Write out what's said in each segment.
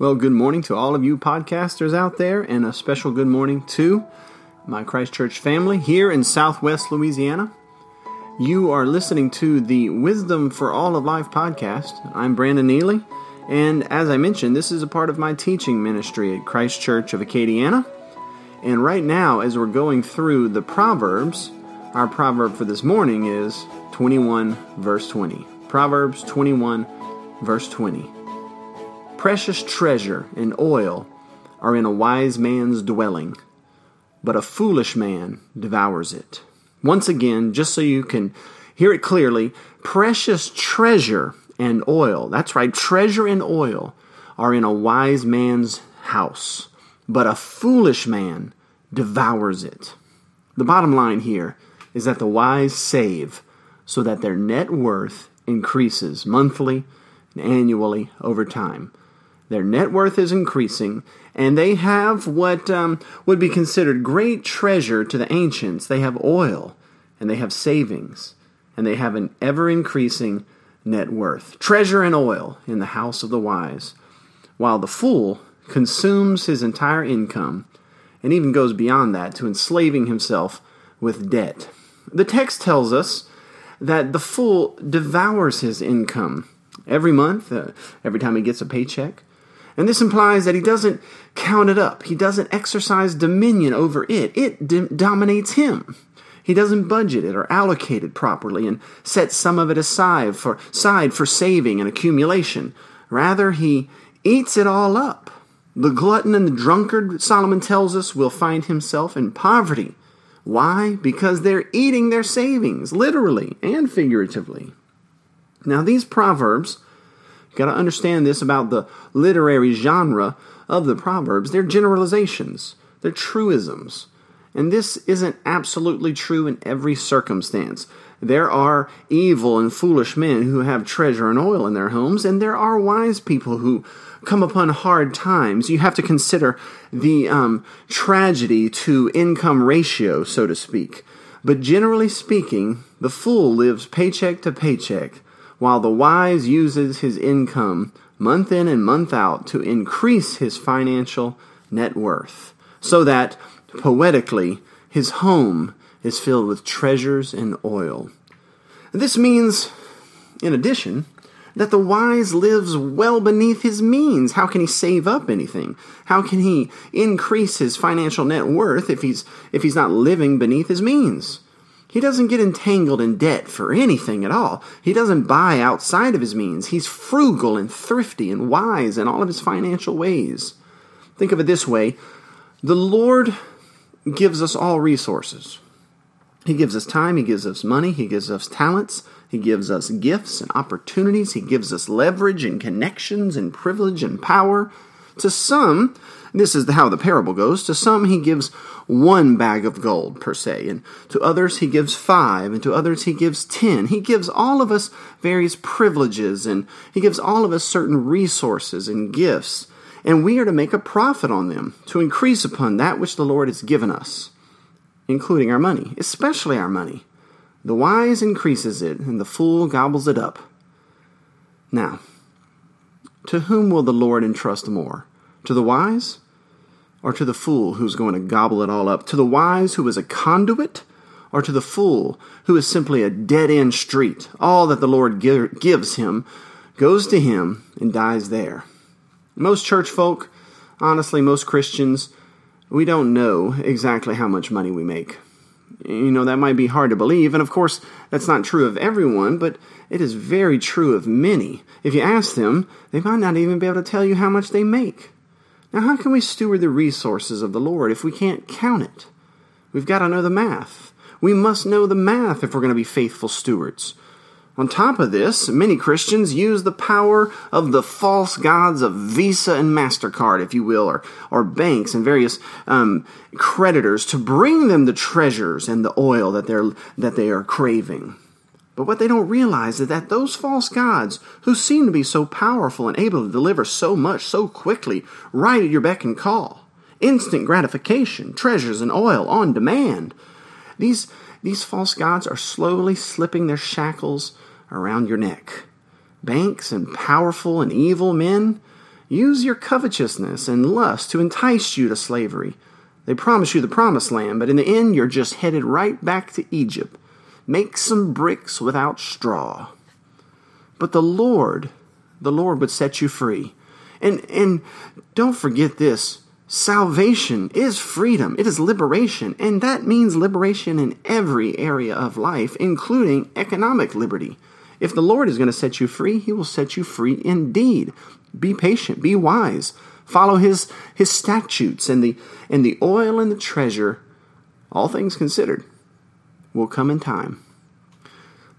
Well, good morning to all of you podcasters out there, and a special good morning to my Christchurch family here in Southwest Louisiana. You are listening to the Wisdom for All of Life podcast. I'm Brandon Nealy, and as I mentioned, this is a part of my teaching ministry at Christ Church of Acadiana. And right now, as we're going through the Proverbs, our proverb for this morning is 21, verse 20. Proverbs 21, verse 20. Precious treasure and oil are in a wise man's dwelling, but a foolish man devours it. Once again, just so you can hear it clearly, precious treasure and oil, that's right, treasure and oil are in a wise man's house, but a foolish man devours it. The bottom line here is that the wise save so that their net worth increases monthly and annually over time. Their net worth is increasing, and they have what um, would be considered great treasure to the ancients. They have oil, and they have savings, and they have an ever increasing net worth. Treasure and oil in the house of the wise, while the fool consumes his entire income and even goes beyond that to enslaving himself with debt. The text tells us that the fool devours his income every month, uh, every time he gets a paycheck. And this implies that he doesn't count it up. He doesn't exercise dominion over it. It d- dominates him. He doesn't budget it or allocate it properly and set some of it aside for, side for saving and accumulation. Rather, he eats it all up. The glutton and the drunkard, Solomon tells us, will find himself in poverty. Why? Because they're eating their savings, literally and figuratively. Now, these proverbs you got to understand this about the literary genre of the Proverbs. They're generalizations, they're truisms. And this isn't absolutely true in every circumstance. There are evil and foolish men who have treasure and oil in their homes, and there are wise people who come upon hard times. You have to consider the um, tragedy to income ratio, so to speak. But generally speaking, the fool lives paycheck to paycheck while the wise uses his income month in and month out to increase his financial net worth, so that, poetically, his home is filled with treasures and oil. This means, in addition, that the wise lives well beneath his means. How can he save up anything? How can he increase his financial net worth if he's if he's not living beneath his means? He doesn't get entangled in debt for anything at all. He doesn't buy outside of his means. He's frugal and thrifty and wise in all of his financial ways. Think of it this way the Lord gives us all resources. He gives us time, He gives us money, He gives us talents, He gives us gifts and opportunities, He gives us leverage and connections and privilege and power. To some, this is how the parable goes. To some, he gives one bag of gold, per se, and to others, he gives five, and to others, he gives ten. He gives all of us various privileges, and he gives all of us certain resources and gifts, and we are to make a profit on them, to increase upon that which the Lord has given us, including our money, especially our money. The wise increases it, and the fool gobbles it up. Now, to whom will the Lord entrust more? To the wise? Or to the fool who's going to gobble it all up? To the wise who is a conduit? Or to the fool who is simply a dead end street? All that the Lord gives him goes to him and dies there. Most church folk, honestly, most Christians, we don't know exactly how much money we make. You know, that might be hard to believe, and of course, that's not true of everyone, but it is very true of many. If you ask them, they might not even be able to tell you how much they make. Now, how can we steward the resources of the Lord if we can't count it? We've got to know the math. We must know the math if we're going to be faithful stewards. On top of this, many Christians use the power of the false gods of Visa and MasterCard, if you will, or, or banks and various um, creditors to bring them the treasures and the oil that, they're, that they are craving. But what they don't realize is that those false gods, who seem to be so powerful and able to deliver so much so quickly, right at your beck and call, instant gratification, treasures and oil on demand, these, these false gods are slowly slipping their shackles around your neck. Banks and powerful and evil men use your covetousness and lust to entice you to slavery. They promise you the promised land, but in the end, you're just headed right back to Egypt. Make some bricks without straw. But the Lord, the Lord would set you free. And, and don't forget this salvation is freedom, it is liberation, and that means liberation in every area of life, including economic liberty. If the Lord is going to set you free, He will set you free indeed. Be patient, be wise, follow His, his statutes, and the, and the oil and the treasure, all things considered, will come in time.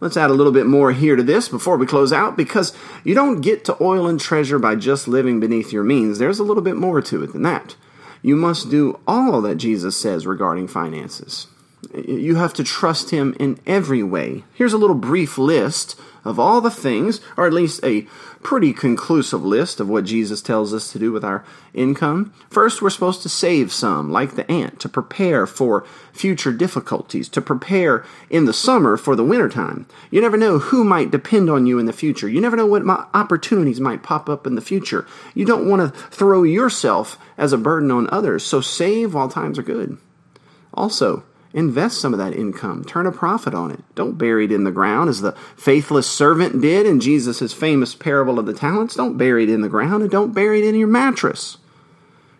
Let's add a little bit more here to this before we close out because you don't get to oil and treasure by just living beneath your means. There's a little bit more to it than that. You must do all that Jesus says regarding finances. You have to trust Him in every way. Here's a little brief list of all the things, or at least a pretty conclusive list of what Jesus tells us to do with our income. First, we're supposed to save some, like the ant, to prepare for future difficulties, to prepare in the summer for the wintertime. You never know who might depend on you in the future. You never know what opportunities might pop up in the future. You don't want to throw yourself as a burden on others, so save while times are good. Also, Invest some of that income. Turn a profit on it. Don't bury it in the ground as the faithless servant did in Jesus' famous parable of the talents. Don't bury it in the ground and don't bury it in your mattress.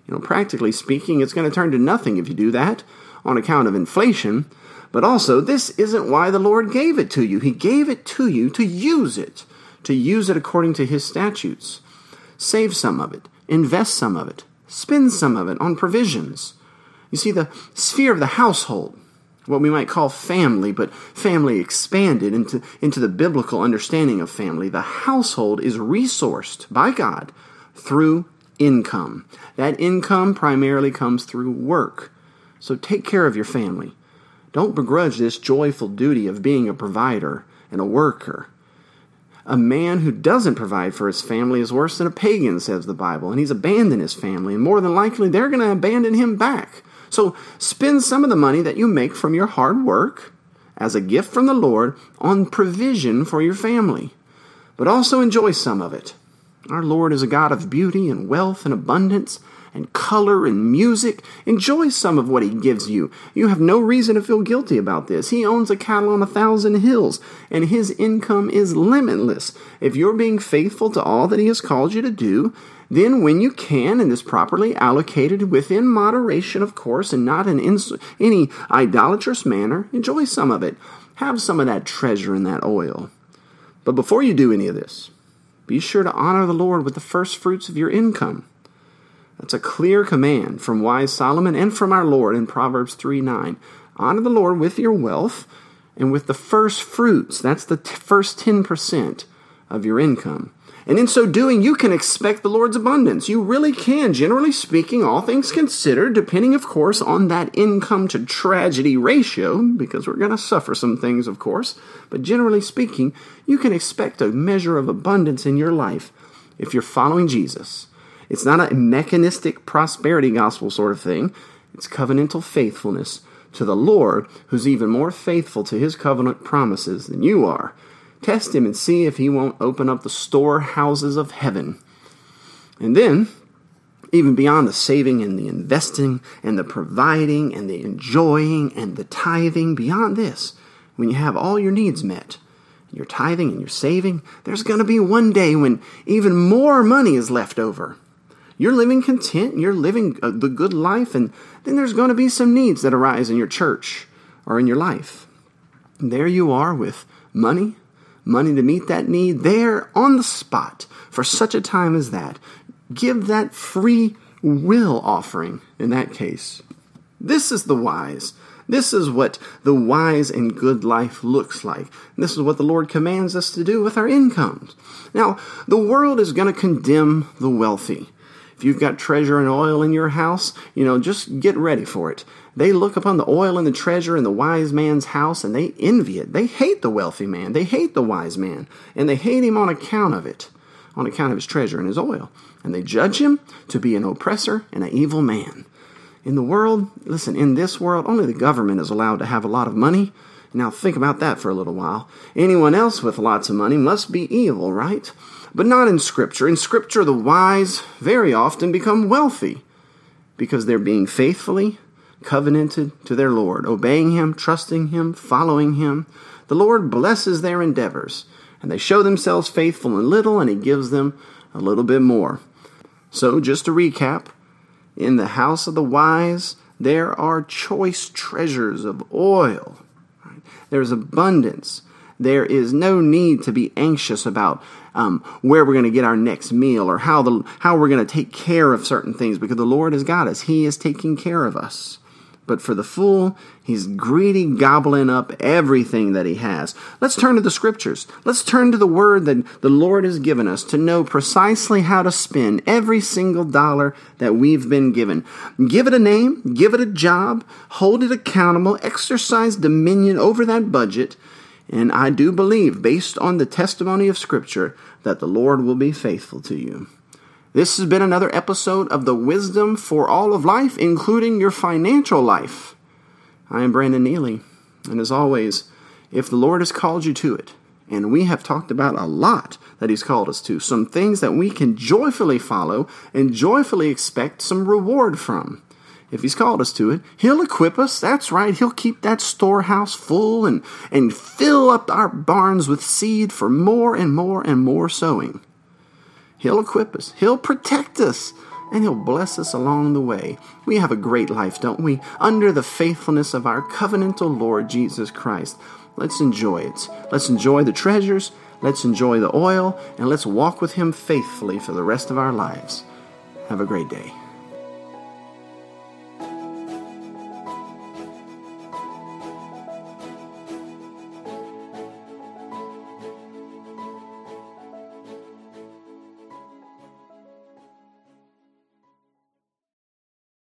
You know, practically speaking, it's going to turn to nothing if you do that on account of inflation. But also, this isn't why the Lord gave it to you. He gave it to you to use it, to use it according to His statutes. Save some of it, invest some of it, spend some of it on provisions. You see, the sphere of the household what we might call family, but family expanded into, into the biblical understanding of family. The household is resourced by God through income. That income primarily comes through work. So take care of your family. Don't begrudge this joyful duty of being a provider and a worker. A man who doesn't provide for his family is worse than a pagan, says the Bible, and he's abandoned his family, and more than likely they're going to abandon him back. So spend some of the money that you make from your hard work as a gift from the Lord on provision for your family. But also enjoy some of it. Our Lord is a God of beauty and wealth and abundance and color and music. Enjoy some of what He gives you. You have no reason to feel guilty about this. He owns a cattle on a thousand hills, and His income is limitless. If you're being faithful to all that He has called you to do, then, when you can and is properly allocated within moderation, of course, and not in any idolatrous manner, enjoy some of it. Have some of that treasure and that oil. But before you do any of this, be sure to honor the Lord with the first fruits of your income. That's a clear command from wise Solomon and from our Lord in Proverbs 3 9. Honor the Lord with your wealth and with the first fruits. That's the t- first 10% of your income. And in so doing, you can expect the Lord's abundance. You really can, generally speaking, all things considered, depending, of course, on that income to tragedy ratio, because we're going to suffer some things, of course. But generally speaking, you can expect a measure of abundance in your life if you're following Jesus. It's not a mechanistic prosperity gospel sort of thing, it's covenantal faithfulness to the Lord, who's even more faithful to his covenant promises than you are. Test him and see if he won't open up the storehouses of heaven. And then, even beyond the saving and the investing and the providing and the enjoying and the tithing, beyond this, when you have all your needs met, your tithing and your saving, there's going to be one day when even more money is left over. You're living content, you're living uh, the good life, and then there's going to be some needs that arise in your church or in your life. And there you are with money money to meet that need there on the spot for such a time as that. Give that free will offering in that case. This is the wise. This is what the wise and good life looks like. This is what the Lord commands us to do with our incomes. Now, the world is going to condemn the wealthy. If you've got treasure and oil in your house, you know, just get ready for it. They look upon the oil and the treasure in the wise man's house and they envy it. They hate the wealthy man. They hate the wise man. And they hate him on account of it, on account of his treasure and his oil. And they judge him to be an oppressor and an evil man. In the world, listen, in this world, only the government is allowed to have a lot of money. Now think about that for a little while. Anyone else with lots of money must be evil, right? But not in Scripture. In Scripture, the wise very often become wealthy because they're being faithfully covenanted to their Lord, obeying Him, trusting Him, following Him. The Lord blesses their endeavors, and they show themselves faithful in little, and He gives them a little bit more. So, just to recap, in the house of the wise, there are choice treasures of oil. There's abundance. There is no need to be anxious about um, where we're going to get our next meal or how the how we're going to take care of certain things because the Lord has got us. He is taking care of us. But for the fool, he's greedy, gobbling up everything that he has. Let's turn to the scriptures. Let's turn to the word that the Lord has given us to know precisely how to spend every single dollar that we've been given. Give it a name, give it a job, hold it accountable, exercise dominion over that budget. And I do believe, based on the testimony of Scripture, that the Lord will be faithful to you. This has been another episode of the Wisdom for All of Life, including your financial life. I am Brandon Nealy, and as always, if the Lord has called you to it, and we have talked about a lot that He's called us to, some things that we can joyfully follow and joyfully expect some reward from. If He's called us to it, He'll equip us. That's right. He'll keep that storehouse full and, and fill up our barns with seed for more and more and more sowing. He'll equip us, He'll protect us, and He'll bless us along the way. We have a great life, don't we? Under the faithfulness of our covenantal Lord Jesus Christ. Let's enjoy it. Let's enjoy the treasures, let's enjoy the oil, and let's walk with Him faithfully for the rest of our lives. Have a great day.